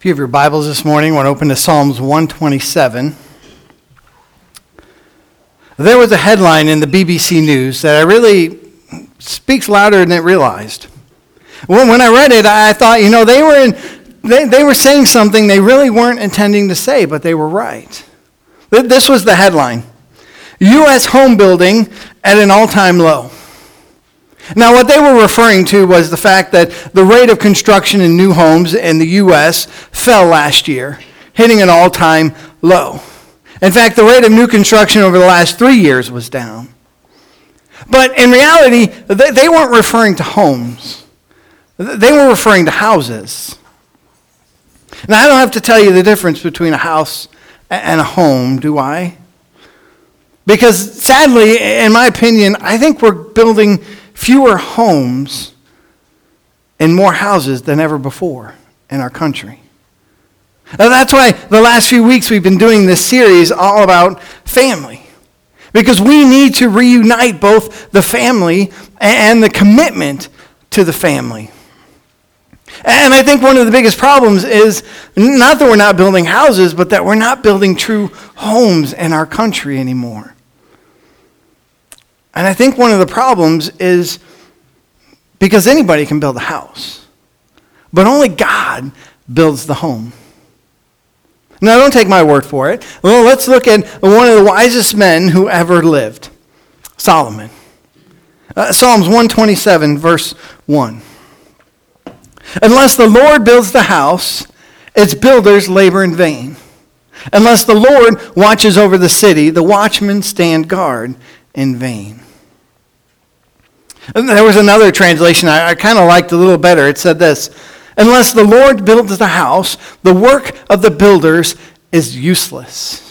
If you have your Bibles this morning, want to open to Psalms 127. There was a headline in the BBC News that I really speaks louder than it realized. When, when I read it, I thought, you know, they were, in, they, they were saying something they really weren't intending to say, but they were right. This was the headline U.S. home building at an all time low. Now, what they were referring to was the fact that the rate of construction in new homes in the U.S. fell last year, hitting an all time low. In fact, the rate of new construction over the last three years was down. But in reality, they weren't referring to homes, they were referring to houses. Now, I don't have to tell you the difference between a house and a home, do I? Because sadly, in my opinion, I think we're building fewer homes and more houses than ever before in our country. Now, that's why the last few weeks we've been doing this series all about family. Because we need to reunite both the family and the commitment to the family. And I think one of the biggest problems is not that we're not building houses, but that we're not building true homes in our country anymore. And I think one of the problems is because anybody can build a house, but only God builds the home. Now, don't take my word for it. Well, let's look at one of the wisest men who ever lived Solomon. Uh, Psalms 127, verse 1. Unless the Lord builds the house, its builders labor in vain. Unless the Lord watches over the city, the watchmen stand guard in vain. And there was another translation I, I kind of liked a little better. It said this Unless the Lord builds the house, the work of the builders is useless.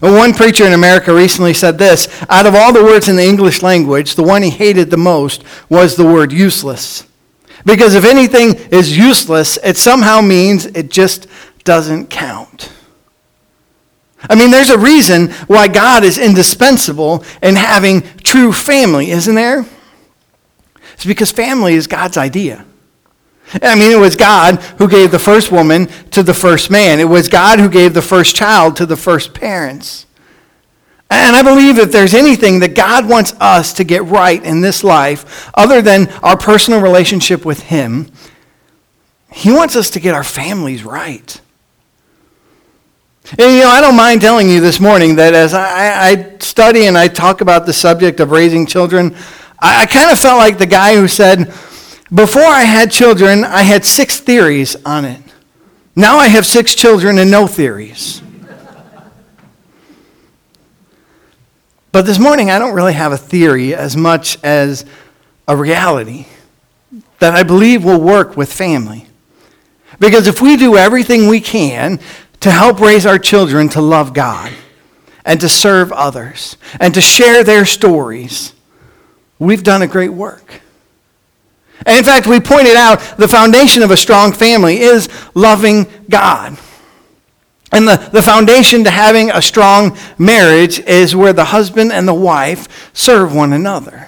One preacher in America recently said this Out of all the words in the English language, the one he hated the most was the word useless. Because if anything is useless, it somehow means it just doesn't count. I mean, there's a reason why God is indispensable in having true family, isn't there? It's because family is God's idea. I mean, it was God who gave the first woman to the first man. It was God who gave the first child to the first parents. And I believe if there's anything that God wants us to get right in this life, other than our personal relationship with Him, He wants us to get our families right. And you know, I don't mind telling you this morning that as I, I study and I talk about the subject of raising children, I, I kind of felt like the guy who said, Before I had children, I had six theories on it. Now I have six children and no theories. but this morning, I don't really have a theory as much as a reality that I believe will work with family. Because if we do everything we can to help raise our children to love God and to serve others and to share their stories, we've done a great work. And in fact, we pointed out the foundation of a strong family is loving God. And the, the foundation to having a strong marriage is where the husband and the wife serve one another.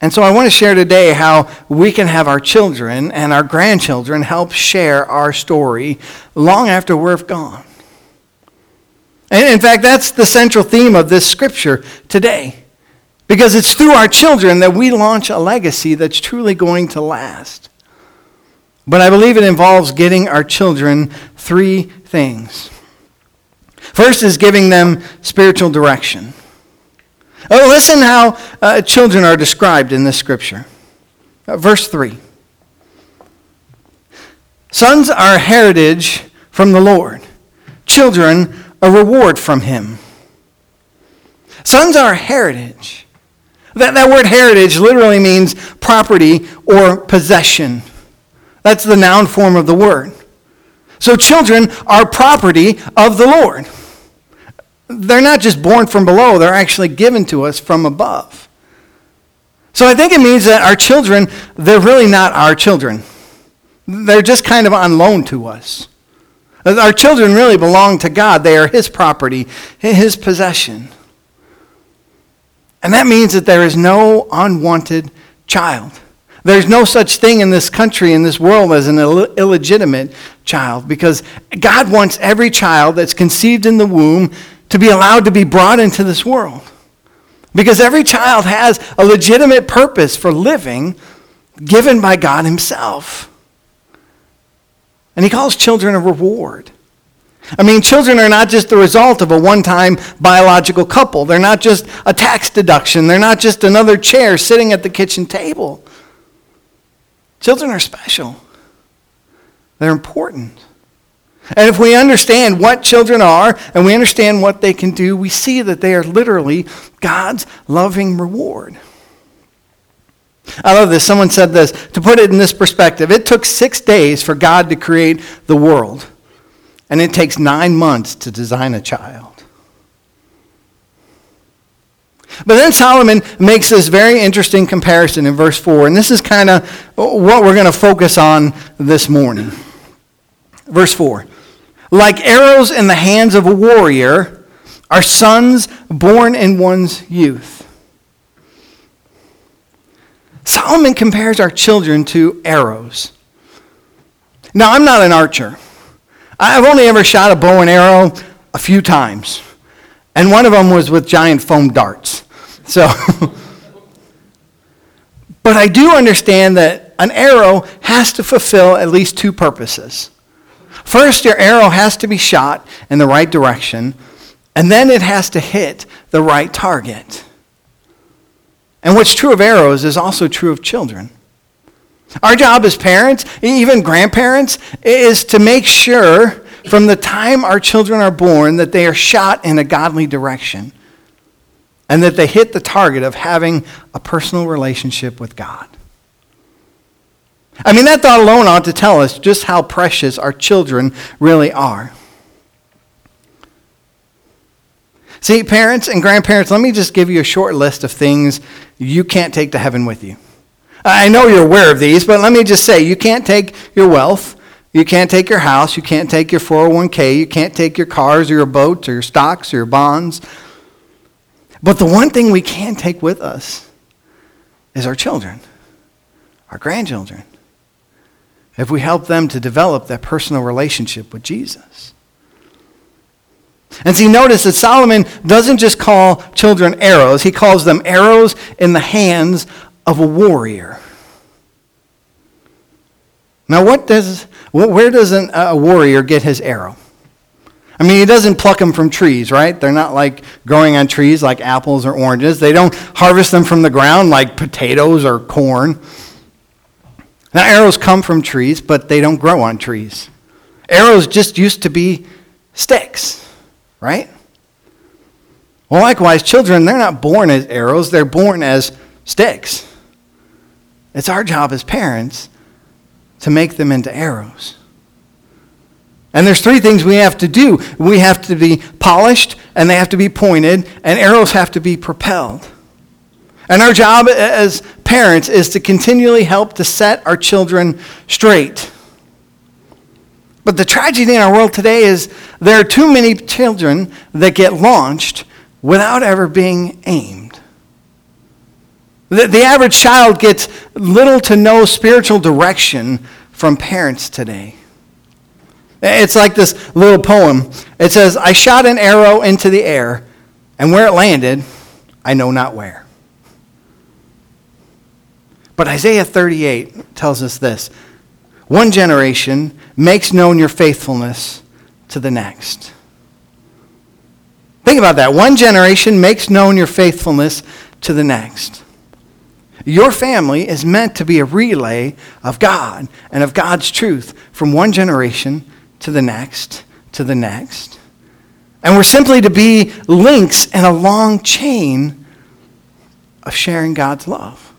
And so I want to share today how we can have our children and our grandchildren help share our story long after we're gone. And in fact, that's the central theme of this scripture today. Because it's through our children that we launch a legacy that's truly going to last. But I believe it involves getting our children three things. First is giving them spiritual direction. Oh, listen how uh, children are described in this scripture. Uh, verse 3 Sons are a heritage from the Lord, children a reward from Him. Sons are a heritage. That, that word heritage literally means property or possession. That's the noun form of the word. So children are property of the Lord they're not just born from below, they're actually given to us from above. So I think it means that our children, they're really not our children. They're just kind of on loan to us. Our children really belong to God. They are His property, His possession. And that means that there is no unwanted child. There's no such thing in this country, in this world, as an Ill- illegitimate child because God wants every child that's conceived in the womb to be allowed to be brought into this world. Because every child has a legitimate purpose for living given by God Himself. And He calls children a reward. I mean, children are not just the result of a one time biological couple. They're not just a tax deduction. They're not just another chair sitting at the kitchen table. Children are special, they're important. And if we understand what children are and we understand what they can do, we see that they are literally God's loving reward. I love this. Someone said this to put it in this perspective it took six days for God to create the world, and it takes nine months to design a child. But then Solomon makes this very interesting comparison in verse 4, and this is kind of what we're going to focus on this morning. Verse 4 Like arrows in the hands of a warrior are sons born in one's youth. Solomon compares our children to arrows. Now, I'm not an archer. I've only ever shot a bow and arrow a few times. And one of them was with giant foam darts. So, but I do understand that an arrow has to fulfill at least two purposes. First, your arrow has to be shot in the right direction, and then it has to hit the right target. And what's true of arrows is also true of children. Our job as parents, even grandparents, is to make sure from the time our children are born that they are shot in a godly direction and that they hit the target of having a personal relationship with God. I mean, that thought alone ought to tell us just how precious our children really are. See, parents and grandparents, let me just give you a short list of things you can't take to heaven with you. I know you're aware of these, but let me just say you can't take your wealth, you can't take your house, you can't take your 401k, you can't take your cars or your boats or your stocks or your bonds. But the one thing we can take with us is our children, our grandchildren, if we help them to develop that personal relationship with Jesus. And see, notice that Solomon doesn't just call children arrows, he calls them arrows in the hands of a warrior. Now, what does, where does an, a warrior get his arrow? I mean, he doesn't pluck them from trees, right? They're not like growing on trees like apples or oranges. They don't harvest them from the ground like potatoes or corn. Now, arrows come from trees, but they don't grow on trees. Arrows just used to be sticks right? Well, likewise, children, they're not born as arrows, they're born as sticks. It's our job as parents to make them into arrows. And there's three things we have to do. We have to be polished, and they have to be pointed, and arrows have to be propelled. And our job as parents is to continually help to set our children straight. But the tragedy in our world today is there are too many children that get launched without ever being aimed. The, the average child gets little to no spiritual direction from parents today. It's like this little poem. It says, I shot an arrow into the air, and where it landed, I know not where. But Isaiah 38 tells us this one generation makes known your faithfulness to the next. Think about that. One generation makes known your faithfulness to the next. Your family is meant to be a relay of God and of God's truth from one generation to the next to the next. And we're simply to be links in a long chain of sharing God's love.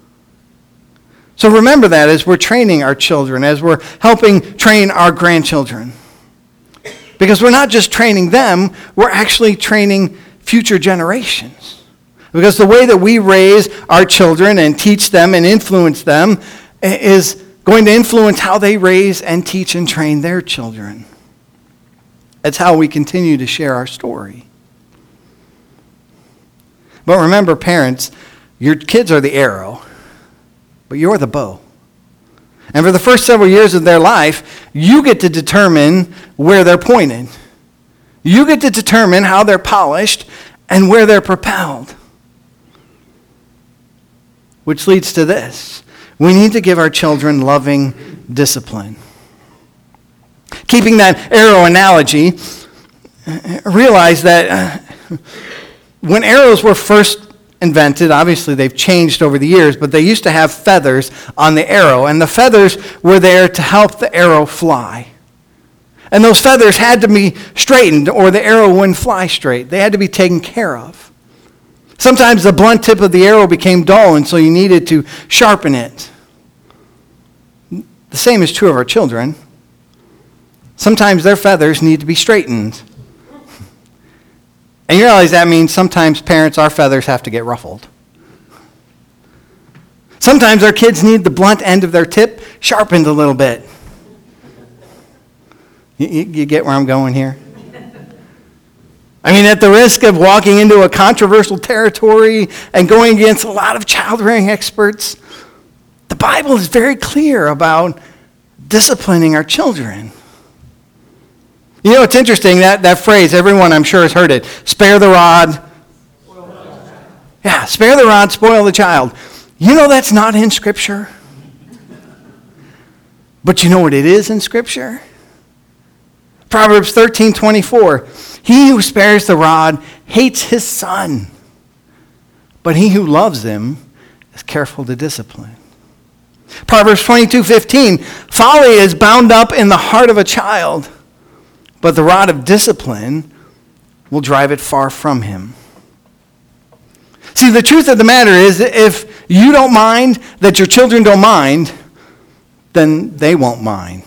So remember that as we're training our children, as we're helping train our grandchildren. Because we're not just training them, we're actually training future generations. Because the way that we raise our children and teach them and influence them is going to influence how they raise and teach and train their children. That's how we continue to share our story. But remember, parents, your kids are the arrow but you're the bow. And for the first several years of their life, you get to determine where they're pointed. You get to determine how they're polished and where they're propelled. Which leads to this we need to give our children loving discipline. Keeping that arrow analogy, realize that uh, when arrows were first invented, obviously they've changed over the years, but they used to have feathers on the arrow, and the feathers were there to help the arrow fly. And those feathers had to be straightened, or the arrow wouldn't fly straight. They had to be taken care of. Sometimes the blunt tip of the arrow became dull, and so you needed to sharpen it. The same is true of our children. Sometimes their feathers need to be straightened. And you realize that means sometimes parents, our feathers have to get ruffled. Sometimes our kids need the blunt end of their tip sharpened a little bit. You, you, get where I'm going here? I mean, at the risk of walking into a controversial territory and going against a lot of child rearing experts, the Bible is very clear about disciplining our children. You know, it's interesting that, that phrase, everyone I'm sure has heard it spare the rod. Yeah, spare the rod, spoil the child. You know that's not in Scripture. But you know what it is in Scripture? Proverbs 13 24. He who spares the rod hates his son, but he who loves him is careful to discipline. Proverbs 22 15. Folly is bound up in the heart of a child but the rod of discipline will drive it far from him. See, the truth of the matter is that if you don't mind that your children don't mind, then they won't mind.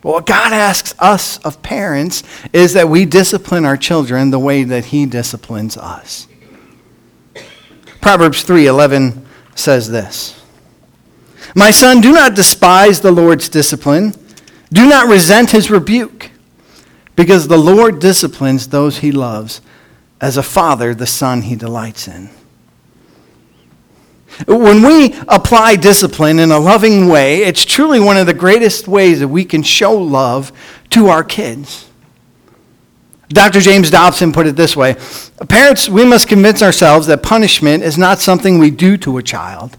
But what God asks us of parents is that we discipline our children the way that He disciplines us. Proverbs 3:11 says this: "My son, do not despise the Lord's discipline." Do not resent his rebuke, because the Lord disciplines those he loves, as a father the son he delights in. When we apply discipline in a loving way, it's truly one of the greatest ways that we can show love to our kids. Dr. James Dobson put it this way Parents, we must convince ourselves that punishment is not something we do to a child,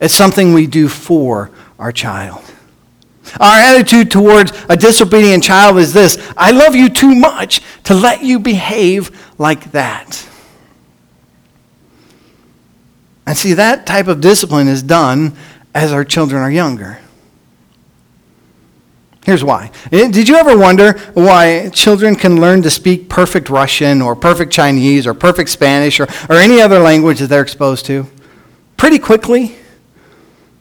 it's something we do for our child. Our attitude towards a disobedient child is this I love you too much to let you behave like that. And see, that type of discipline is done as our children are younger. Here's why. Eh, did you ever wonder why children can learn to speak perfect Russian or perfect Chinese or perfect Spanish or, or any other language that they're exposed to? Pretty quickly.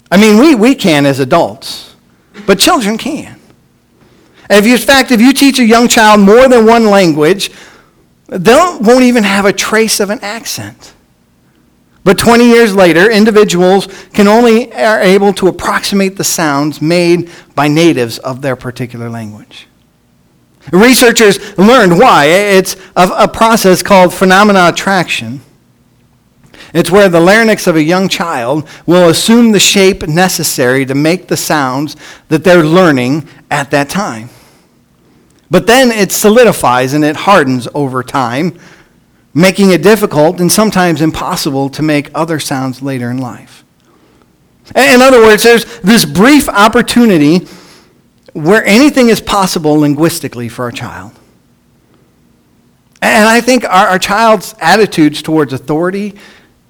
I mean, we, we can as adults. But children can. if you, in fact, if you teach a young child more than one language, they won't even have a trace of an accent. But 20 years later, individuals can only are able to approximate the sounds made by natives of their particular language. Researchers learned why. It's a, a process called phenomena attraction. It's where the larynx of a young child will assume the shape necessary to make the sounds that they're learning at that time. But then it solidifies and it hardens over time, making it difficult and sometimes impossible to make other sounds later in life. In other words, there's this brief opportunity where anything is possible linguistically for a child. And I think our, our child's attitudes towards authority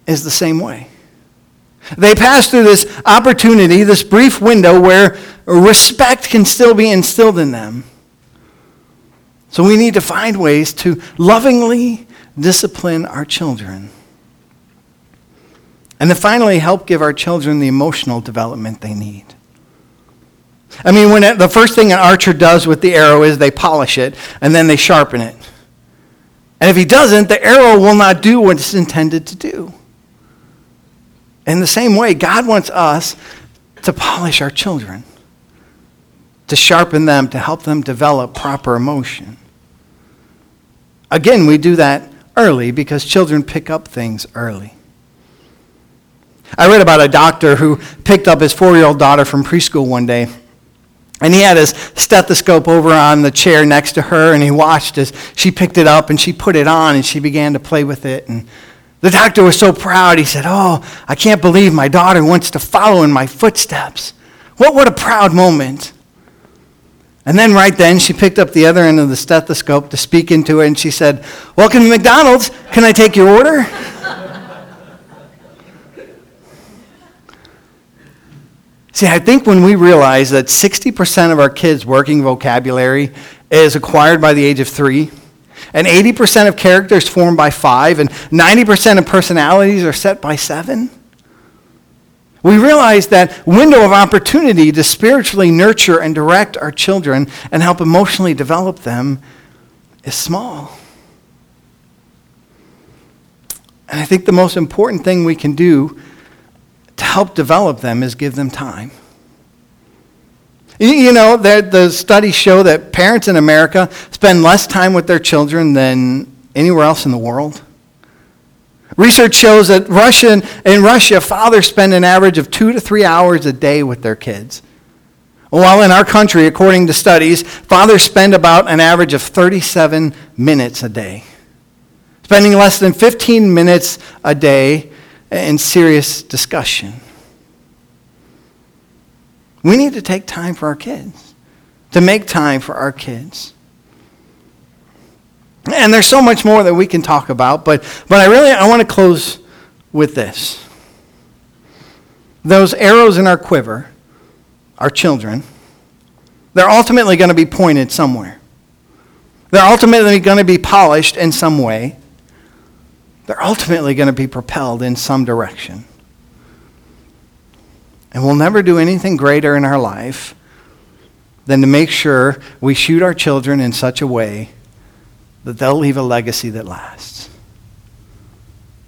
is the same way. They pass through this opportunity, this brief window where respect can still be instilled in them. So we need to find ways to lovingly discipline our children. And then finally, help give our children the emotional development they need. I mean, when it, the first thing an archer does with the arrow is they polish it and then they sharpen it. And if he doesn't, the arrow will not do what it's intended to do. In the same way, God wants us to polish our children, to sharpen them, to help them develop proper emotion. Again, we do that early because children pick up things early. I read about a doctor who picked up his four year old daughter from preschool one day. And he had his stethoscope over on the chair next to her, and he watched as she picked it up and she put it on and she began to play with it. And the doctor was so proud. He said, Oh, I can't believe my daughter wants to follow in my footsteps. What, what a proud moment. And then, right then, she picked up the other end of the stethoscope to speak into it, and she said, Welcome to McDonald's. Can I take your order? See, I think when we realize that 60% of our kids' working vocabulary is acquired by the age of three, and 80% of characters formed by five, and 90% of personalities are set by seven, we realize that window of opportunity to spiritually nurture and direct our children and help emotionally develop them is small. And I think the most important thing we can do to help develop them is give them time. You know, the studies show that parents in America spend less time with their children than anywhere else in the world. Research shows that Russian, in Russia, fathers spend an average of two to three hours a day with their kids. While in our country, according to studies, fathers spend about an average of 37 minutes a day, spending less than 15 minutes a day in serious discussion. We need to take time for our kids, to make time for our kids. And there's so much more that we can talk about, but, but I really I want to close with this. Those arrows in our quiver, our children, they're ultimately going to be pointed somewhere. They're ultimately going to be polished in some way. They're ultimately going to be propelled in some direction. And we'll never do anything greater in our life than to make sure we shoot our children in such a way that they'll leave a legacy that lasts,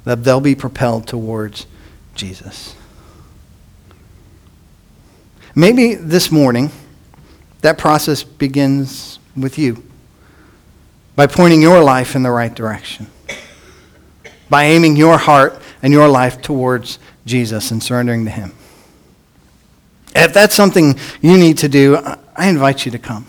that they'll be propelled towards Jesus. Maybe this morning, that process begins with you by pointing your life in the right direction, by aiming your heart and your life towards Jesus and surrendering to Him. If that's something you need to do, I invite you to come.